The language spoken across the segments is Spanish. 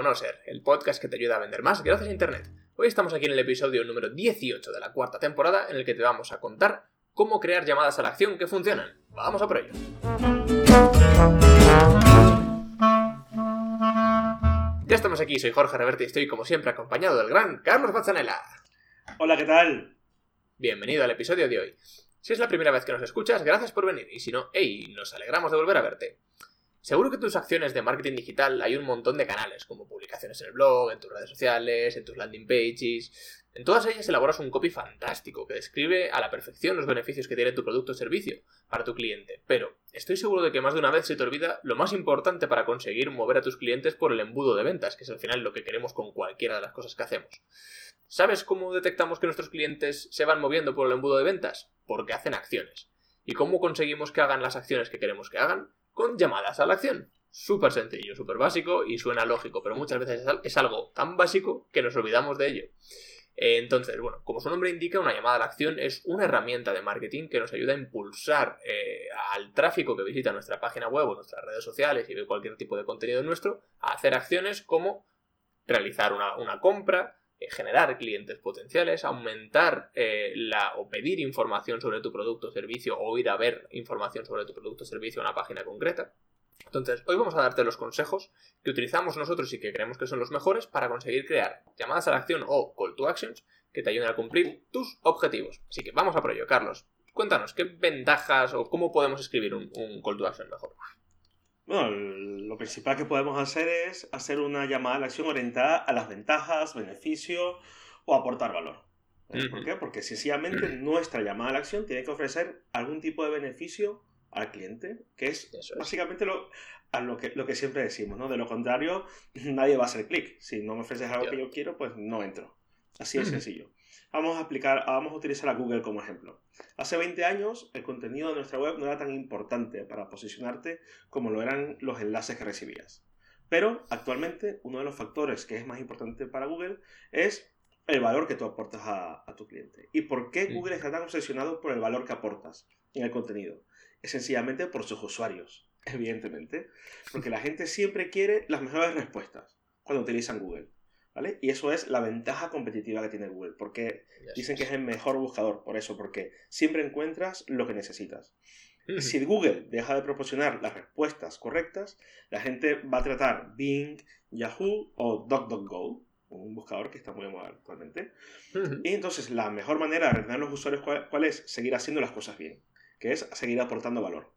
Fonoser, el podcast que te ayuda a vender más gracias a Internet. Hoy estamos aquí en el episodio número 18 de la cuarta temporada en el que te vamos a contar cómo crear llamadas a la acción que funcionan. Vamos a por ello. Ya estamos aquí, soy Jorge Reverte y estoy como siempre acompañado del gran Carlos Bazzanella. Hola, ¿qué tal? Bienvenido al episodio de hoy. Si es la primera vez que nos escuchas, gracias por venir. Y si no, hey, nos alegramos de volver a verte. Seguro que tus acciones de marketing digital hay un montón de canales, como publicaciones en el blog, en tus redes sociales, en tus landing pages. En todas ellas elaboras un copy fantástico que describe a la perfección los beneficios que tiene tu producto o servicio para tu cliente. Pero estoy seguro de que más de una vez se te olvida lo más importante para conseguir mover a tus clientes por el embudo de ventas, que es al final lo que queremos con cualquiera de las cosas que hacemos. ¿Sabes cómo detectamos que nuestros clientes se van moviendo por el embudo de ventas? Porque hacen acciones. ¿Y cómo conseguimos que hagan las acciones que queremos que hagan? Con llamadas a la acción. Súper sencillo, súper básico y suena lógico, pero muchas veces es algo tan básico que nos olvidamos de ello. Entonces, bueno, como su nombre indica, una llamada a la acción es una herramienta de marketing que nos ayuda a impulsar eh, al tráfico que visita nuestra página web o nuestras redes sociales y ve cualquier tipo de contenido nuestro a hacer acciones como realizar una, compra, eh, generar clientes potenciales, aumentar eh, la o pedir información sobre tu producto o servicio o ir a ver información sobre tu producto o servicio en una página concreta. Entonces, hoy vamos a darte los consejos que utilizamos nosotros y que creemos que son los mejores para conseguir crear llamadas a la acción o call to actions que te ayuden a cumplir tus objetivos. Así que vamos a por ello, Carlos. Cuéntanos, ¿qué ventajas o cómo podemos escribir un, un call to action mejor? Bueno, lo principal que podemos hacer es hacer una llamada a la acción orientada a las ventajas, beneficios o aportar valor. ¿Eh? ¿Por qué? Porque sencillamente nuestra llamada a la acción tiene que ofrecer algún tipo de beneficio al cliente, que es, básicamente lo, a lo, que, lo que siempre decimos, ¿no? De lo contrario, nadie va a hacer clic. Si no me ofreces algo que yo quiero, pues no entro. Así de sencillo. Vamos a aplicar, vamos a utilizar a Google como ejemplo. Hace 20 años el contenido de nuestra web no era tan importante para posicionarte como lo eran los enlaces que recibías. Pero actualmente uno de los factores que es más importante para Google es el valor que tú aportas a, tu cliente. ¿Y por qué Google está tan obsesionado por el valor que aportas en el contenido? Es sencillamente por sus usuarios, evidentemente. Porque la gente siempre quiere las mejores respuestas cuando utilizan Google. Y eso es la ventaja competitiva que tiene Google, porque dicen que es el mejor buscador, por eso, porque siempre encuentras lo que necesitas. Si Google deja de proporcionar las respuestas correctas, la gente va a tratar Bing, Yahoo o DuckDuckGo, un buscador que está muy de moda actualmente. Y entonces la mejor manera de retener a los usuarios, ¿cuál, es? Seguir haciendo las cosas bien, que es seguir aportando valor.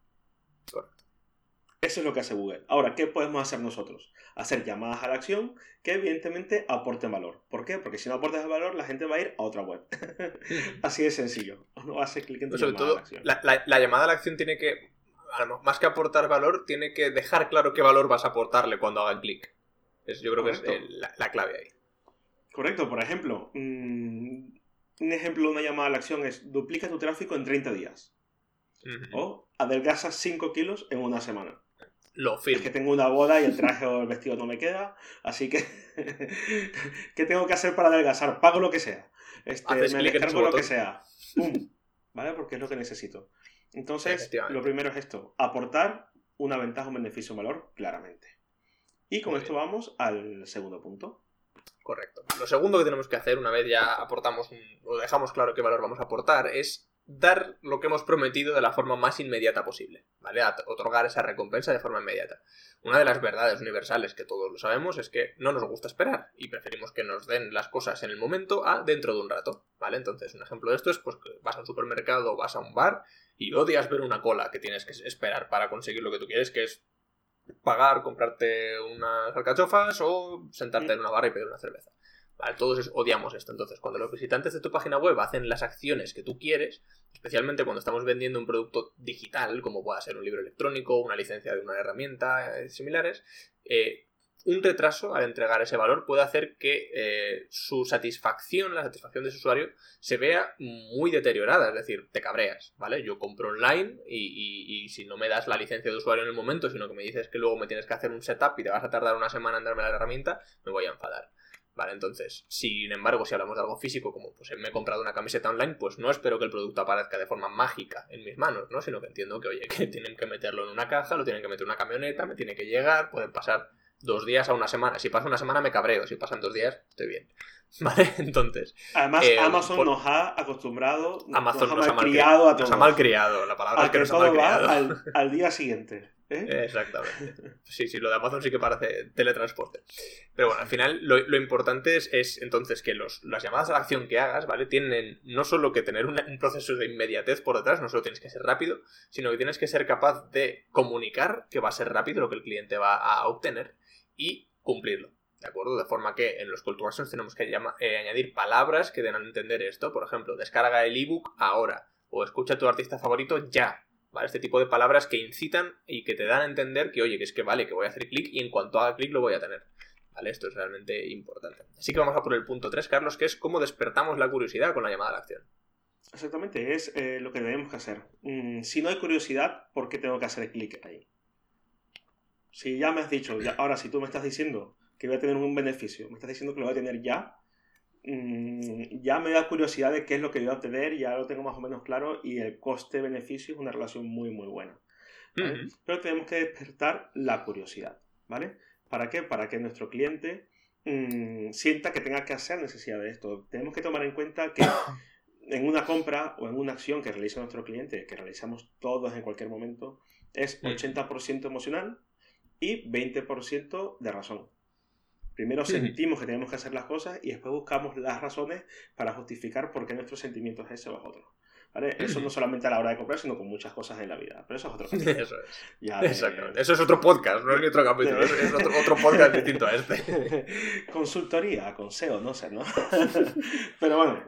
Eso es lo que hace Google. Ahora, ¿qué podemos hacer nosotros? Hacer llamadas a la acción que evidentemente aporten valor. ¿Por qué? Porque si no aportas valor, la gente va a ir a otra web. Así de sencillo. No hace clic en tu llamada todo, a la acción. La, llamada a la acción tiene que, más que aportar valor, tiene que dejar claro qué valor vas a aportarle cuando haga clic. Yo creo que es la, clave ahí. Correcto. Por ejemplo, mm, un ejemplo de una llamada a la acción es duplica tu tráfico en 30 días. O adelgaza 5 kilos en una semana. Lo firmo. Es que tengo una boda y el traje o el vestido no me queda, así que ¿qué tengo que hacer para adelgazar? Pago lo que sea. Este, me descargo lo que sea. ¡Pum! ¿Vale? Porque es lo que necesito. Entonces, lo primero es esto, aportar una ventaja, un beneficio, un valor, claramente. Y con esto vamos al segundo punto. Correcto. Lo segundo que tenemos que hacer, una vez ya aportamos o dejamos claro qué valor vamos a aportar, es dar lo que hemos prometido de la forma más inmediata posible, ¿vale? otorgar esa recompensa de forma inmediata. Una de las verdades universales que todos lo sabemos es que no nos gusta esperar y preferimos que nos den las cosas en el momento a dentro de un rato, ¿vale? Entonces, un ejemplo de esto es pues que vas a un supermercado o vas a un bar y odias ver una cola que tienes que esperar para conseguir lo que tú quieres, que es pagar, comprarte unas alcachofas o sentarte en una barra y pedir una cerveza. Todos odiamos esto. Entonces, cuando los visitantes de tu página web hacen las acciones que tú quieres, especialmente cuando estamos vendiendo un producto digital, como pueda ser un libro electrónico, una licencia de una herramienta, eh, similares, eh, un retraso al entregar ese valor puede hacer que eh, su satisfacción, la satisfacción de su usuario, se vea muy deteriorada, es decir, te cabreas, ¿vale? Yo compro online y, y, si no me das la licencia de usuario en el momento, sino que me dices que luego me tienes que hacer un setup y te vas a tardar una semana en darme la herramienta, me voy a enfadar. Vale, entonces, sin embargo, si hablamos de algo físico, como pues me he comprado una camiseta online, pues no espero que el producto aparezca de forma mágica en mis manos, ¿no? Sino que entiendo que, oye, que tienen que meterlo en una caja, lo tienen que meter en una camioneta, me tiene que llegar, pueden pasar dos días a una semana. Si pasa una semana me cabreo, si pasan dos días estoy bien. ¿Vale? Entonces. Además, eh, Amazon por- nos ha acostumbrado, Amazon nos nos ha malcriado a Nos ha malcriado, la palabra es que que nos ha malcriado. al, al día siguiente. ¿Eh? Exactamente. Sí, sí, lo de Amazon sí que parece teletransporte. Pero bueno, al final lo, lo importante es, es, entonces que los, las llamadas a la acción que hagas, ¿vale? Tienen no solo que tener una- un proceso de inmediatez por detrás, no solo tienes que ser rápido, sino que tienes que ser capaz de comunicar que va a ser rápido lo que el cliente va a obtener y cumplirlo. ¿De acuerdo? De forma que en los call to actions tenemos que llama- eh, añadir palabras que den a entender esto. Por ejemplo, descarga el ebook ahora. O escucha a tu artista favorito ya. ¿Vale? Este tipo de palabras que incitan y que te dan a entender que, oye, que es que vale, que voy a hacer clic y en cuanto haga clic lo voy a tener. ¿Vale? Esto es realmente importante. Así que vamos a por el punto 3, Carlos, que es cómo despertamos la curiosidad con la llamada a la acción. Exactamente, es eh, lo que debemos que hacer. Mm, si no hay curiosidad, ¿por qué tengo que hacer clic ahí? Si ya me has dicho, ahora si tú me estás diciendo que voy a tener un beneficio, me estás diciendo que lo voy a tener ya, mm, ya me da curiosidad de qué es lo que voy a obtener, ya lo tengo más o menos claro y el coste-beneficio es una relación muy muy buena. Pero tenemos que despertar la curiosidad, ¿vale? ¿Para qué? Para que nuestro cliente mm, sienta que tenga que hacer necesidad de esto. Tenemos que tomar en cuenta que en una compra o en una acción que realiza nuestro cliente, que realizamos todos en cualquier momento, es Mm. 80% emocional y 20% de razón. Primero sentimos que tenemos que hacer las cosas y después buscamos las razones para justificar por qué nuestro sentimiento es ese o es otro. ¿Vale? Eso no solamente a la hora de comprar, sino con muchas cosas en la vida. Pero eso es otro capítulo. Eso es. Ya de- Exactamente. Eso es otro podcast, no es ni otro capítulo, es es otro, otro podcast distinto a este. Consultoría, consejo, no sé, ¿no? Pero bueno,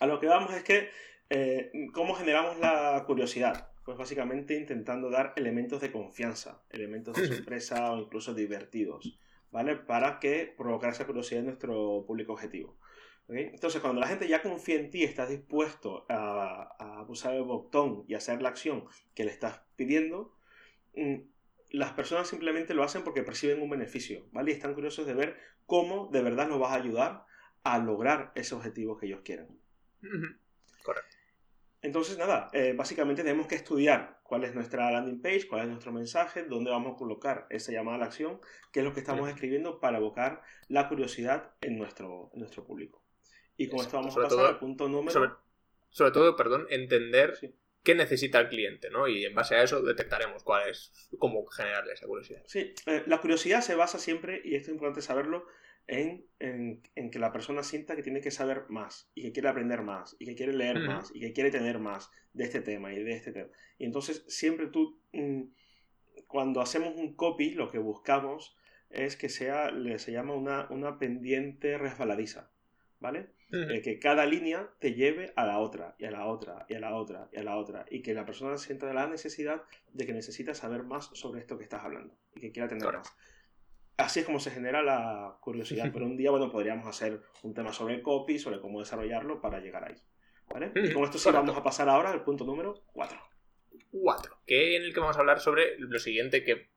a lo que vamos es que, eh, ¿cómo generamos la curiosidad? Pues básicamente intentando dar elementos de confianza, elementos de sorpresa o incluso divertidos, ¿vale? Para que provocar esa curiosidad en nuestro público objetivo. Entonces, cuando la gente ya confía en ti, estás dispuesto a, a usar el botón y hacer la acción que le estás pidiendo, mm, las personas simplemente lo hacen porque perciben un beneficio, ¿vale? Y están curiosos de ver cómo de verdad los vas a ayudar a lograr ese objetivo que ellos quieren. Ujú. Entonces, nada, eh, básicamente tenemos que estudiar cuál es nuestra landing page, cuál es nuestro mensaje, dónde vamos a colocar esa llamada a la acción, qué es lo que estamos escribiendo para evocar la curiosidad en nuestro, en nuestro público. Y con esto vamos a pasar todo- al punto número... Sobre, sobre todo, perdón, entender Sí. Qué necesita el cliente, ¿no? Y en base a eso detectaremos cuál es, cómo generarle esa curiosidad. Sí, eh, la curiosidad se basa siempre, y esto es importante saberlo, en, en- en que la persona sienta que tiene que saber más, y que quiere aprender más, y que quiere leer más, y que quiere tener más de este tema y de este tema. Y entonces siempre tú, mm, cuando hacemos un copy, lo que buscamos es que sea, le- se llama una, una pendiente resbaladiza, ¿vale? Eh, que cada línea te lleve a la otra, y a la otra, y a la otra, y a la otra, y que la persona sienta la necesidad de que necesita saber más sobre esto que estás hablando, y que quiera tener más. Así es como se genera la curiosidad, pero un día, bueno, podríamos hacer un tema sobre el copy, sobre cómo desarrollarlo para llegar ahí. ¿Vale? Y con esto sí Correcto. vamos a pasar ahora al punto número 4. 4, que en el que vamos a hablar sobre lo siguiente que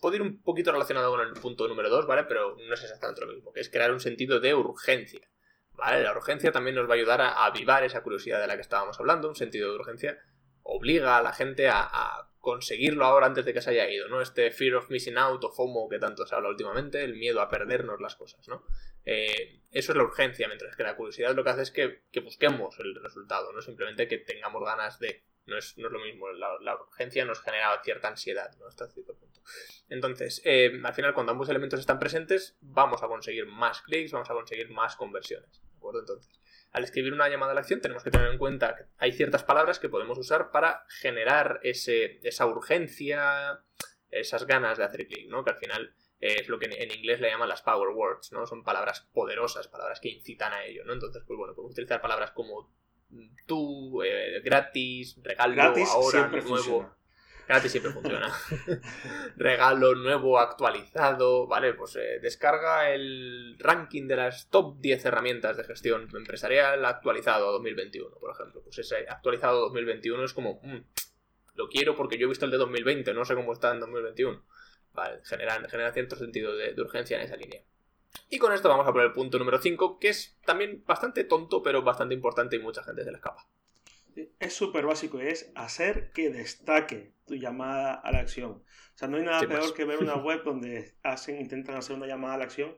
puede ir un poquito relacionado con el punto número 2, ¿vale? Pero no es exactamente lo mismo, que es crear un sentido de urgencia. ¿Vale? La urgencia también nos va a ayudar a avivar esa curiosidad de la que estábamos hablando, un sentido de urgencia obliga a la gente a, conseguirlo ahora antes de que se haya ido, ¿no? Este fear of missing out o FOMO que tanto se habla últimamente, el miedo a perdernos las cosas, ¿no? Eh, eso es la urgencia, mientras que la curiosidad lo que hace es que, que busquemos el resultado, no simplemente que tengamos ganas de. No es, no es lo mismo, la, urgencia nos genera cierta ansiedad, ¿no? Hasta cierto punto. Entonces, eh, al final, cuando ambos elementos están presentes, vamos a conseguir más clics, vamos a conseguir más conversiones, ¿de acuerdo? Entonces, al escribir una llamada a la acción tenemos que tener en cuenta que hay ciertas palabras que podemos usar para generar ese, esa urgencia, esas ganas de hacer clic, ¿no? Que al final es lo que en, inglés le llaman las power words, ¿no? Son palabras poderosas, palabras que incitan a ello, ¿no? Entonces, pues bueno, podemos utilizar palabras como tú, eh, gratis, regalo, Gratis ahora, nuevo. funciona. Gratis siempre funciona. Regalo nuevo actualizado, ¿vale? Pues eh, descarga el ranking de las top 10 herramientas de gestión empresarial actualizado a 2021, por ejemplo. Pues ese actualizado 2021 es como, mm, lo quiero porque yo he visto el de 2020, no sé cómo está en 2021. Vale, genera, genera cierto sentido de, urgencia en esa línea. Y con esto vamos a por el punto número 5, que es también bastante tonto, pero bastante importante y mucha gente se le escapa. Es súper básico es hacer que destaque tu llamada a la acción. O sea, no hay nada peor pues. que ver una web donde hacen, intentan hacer una llamada a la acción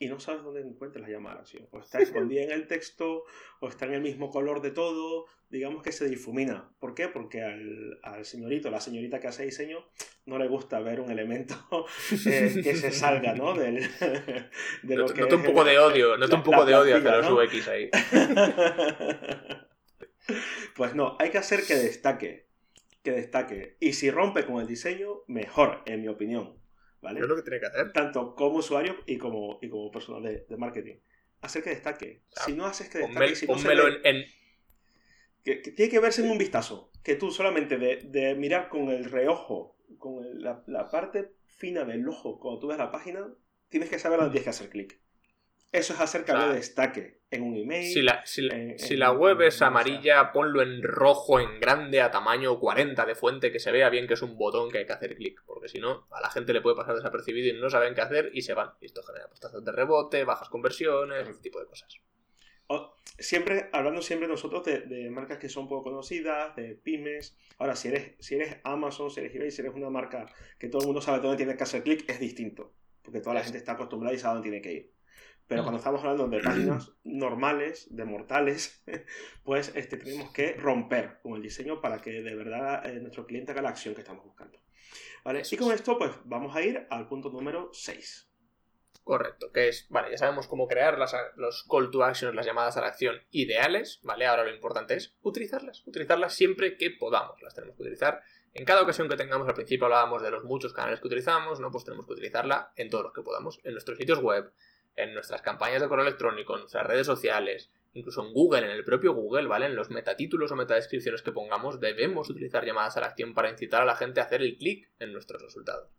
y no sabes dónde encuentras la llamada a la acción. O está escondida en el texto, o está en el mismo color de todo, digamos que se difumina. ¿Por qué? Porque al, al señorito, la señorita que hace diseño, no le gusta ver un elemento eh, que se salga, ¿no? Del, de lo que un poco de odio, nota un poco de odio hacia los UX ahí. pues no, hay que hacer que destaque, que destaque. Y si rompe con el diseño, mejor, en mi opinión. ¿vale? Es lo que tiene que hacer. Tanto como usuario y como, y como persona de, de marketing. Hacer que destaque. si no haces que destaque, si no ve, en, Que, tiene que verse en un vistazo. Que tú solamente de, de mirar con el reojo, con el, la, la, parte fina del ojo, cuando tú ves la página, tienes que saber dónde tienes que hacer clic. Eso es hacer que algo destaque en un email. Si la, si, en, si la web es amarilla, ponlo en rojo, en grande, a tamaño 40 de fuente, que se vea bien que es un botón que hay que hacer clic. Porque si no, a la gente le puede pasar desapercibido y no saben qué hacer y se van. Y esto genera postazos de rebote, bajas conversiones, ese tipo de cosas. O, siempre, hablando siempre nosotros de, de, marcas que son poco conocidas, de pymes. Ahora, si eres, si eres Amazon, si eres eBay, si eres una marca que todo el mundo sabe dónde tiene que hacer clic, es distinto. Porque toda la gente está acostumbrada y sabe dónde tiene que ir. Pero cuando estamos hablando de páginas normales, de mortales, pues este, tenemos que romper con el diseño para que de verdad eh, nuestro cliente haga la acción que estamos buscando. ¿Vale? Y con esto, pues vamos a ir al punto número 6. Correcto, que es, vale, ya sabemos cómo crear las, los call to action, las llamadas a la acción ideales, ¿vale? Ahora lo importante es utilizarlas, utilizarlas siempre que podamos, las tenemos que utilizar. En cada ocasión que tengamos, al principio hablábamos de los muchos canales que utilizamos, ¿no? Pues tenemos que utilizarla en todos los que podamos, en nuestros sitios web, en nuestras campañas de correo electrónico, en nuestras redes sociales, incluso en Google, en el propio Google, ¿vale? En los metatítulos o metadescripciones que pongamos, debemos utilizar llamadas a la acción para incitar a la gente a hacer el clic en nuestros resultados.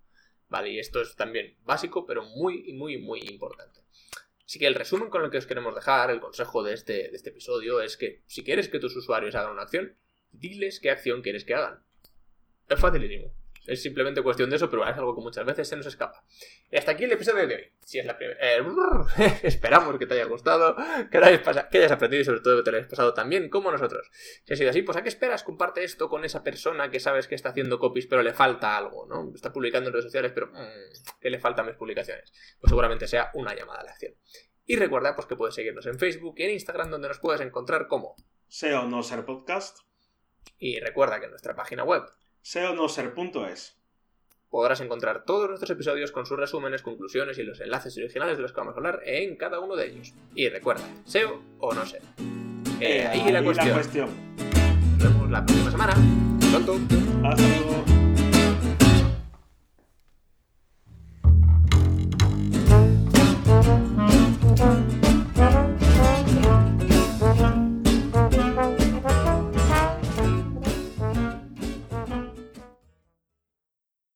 Vale, y esto es también básico, pero muy, muy, muy importante. Así que el resumen con el que os queremos dejar, el consejo de este, de este episodio, es que si quieres que tus usuarios hagan una acción, diles qué acción quieres que hagan. Es facilísimo. Es simplemente cuestión de eso, pero es algo que muchas veces se nos escapa. Y hasta aquí el episodio de hoy. Si es la primera. Eh, esperamos que te haya gustado, que, hayas que, hayas aprendido y sobre todo que te lo hayas pasado tan bien como nosotros. Si ha sido así, pues ¿a qué esperas? Comparte esto con esa persona que sabes que está haciendo copies, pero le falta algo, ¿no? Está publicando en redes sociales, pero mmm, ¿qué le falta a mis publicaciones? Pues seguramente sea una llamada a la acción. Y recuerda pues, que puedes seguirnos en Facebook y en Instagram, donde nos puedes encontrar como SEO no ser podcast. Y recuerda que en nuestra página web seonoser.es. Podrás encontrar todos nuestros episodios con sus resúmenes, conclusiones y los enlaces originales de los que vamos a hablar en cada uno de ellos. Y recuerda, SEO o no SEO. Eh, ahí, ahí la, cuestión. la cuestión. Nos vemos la próxima semana. Pronto. Hasta luego.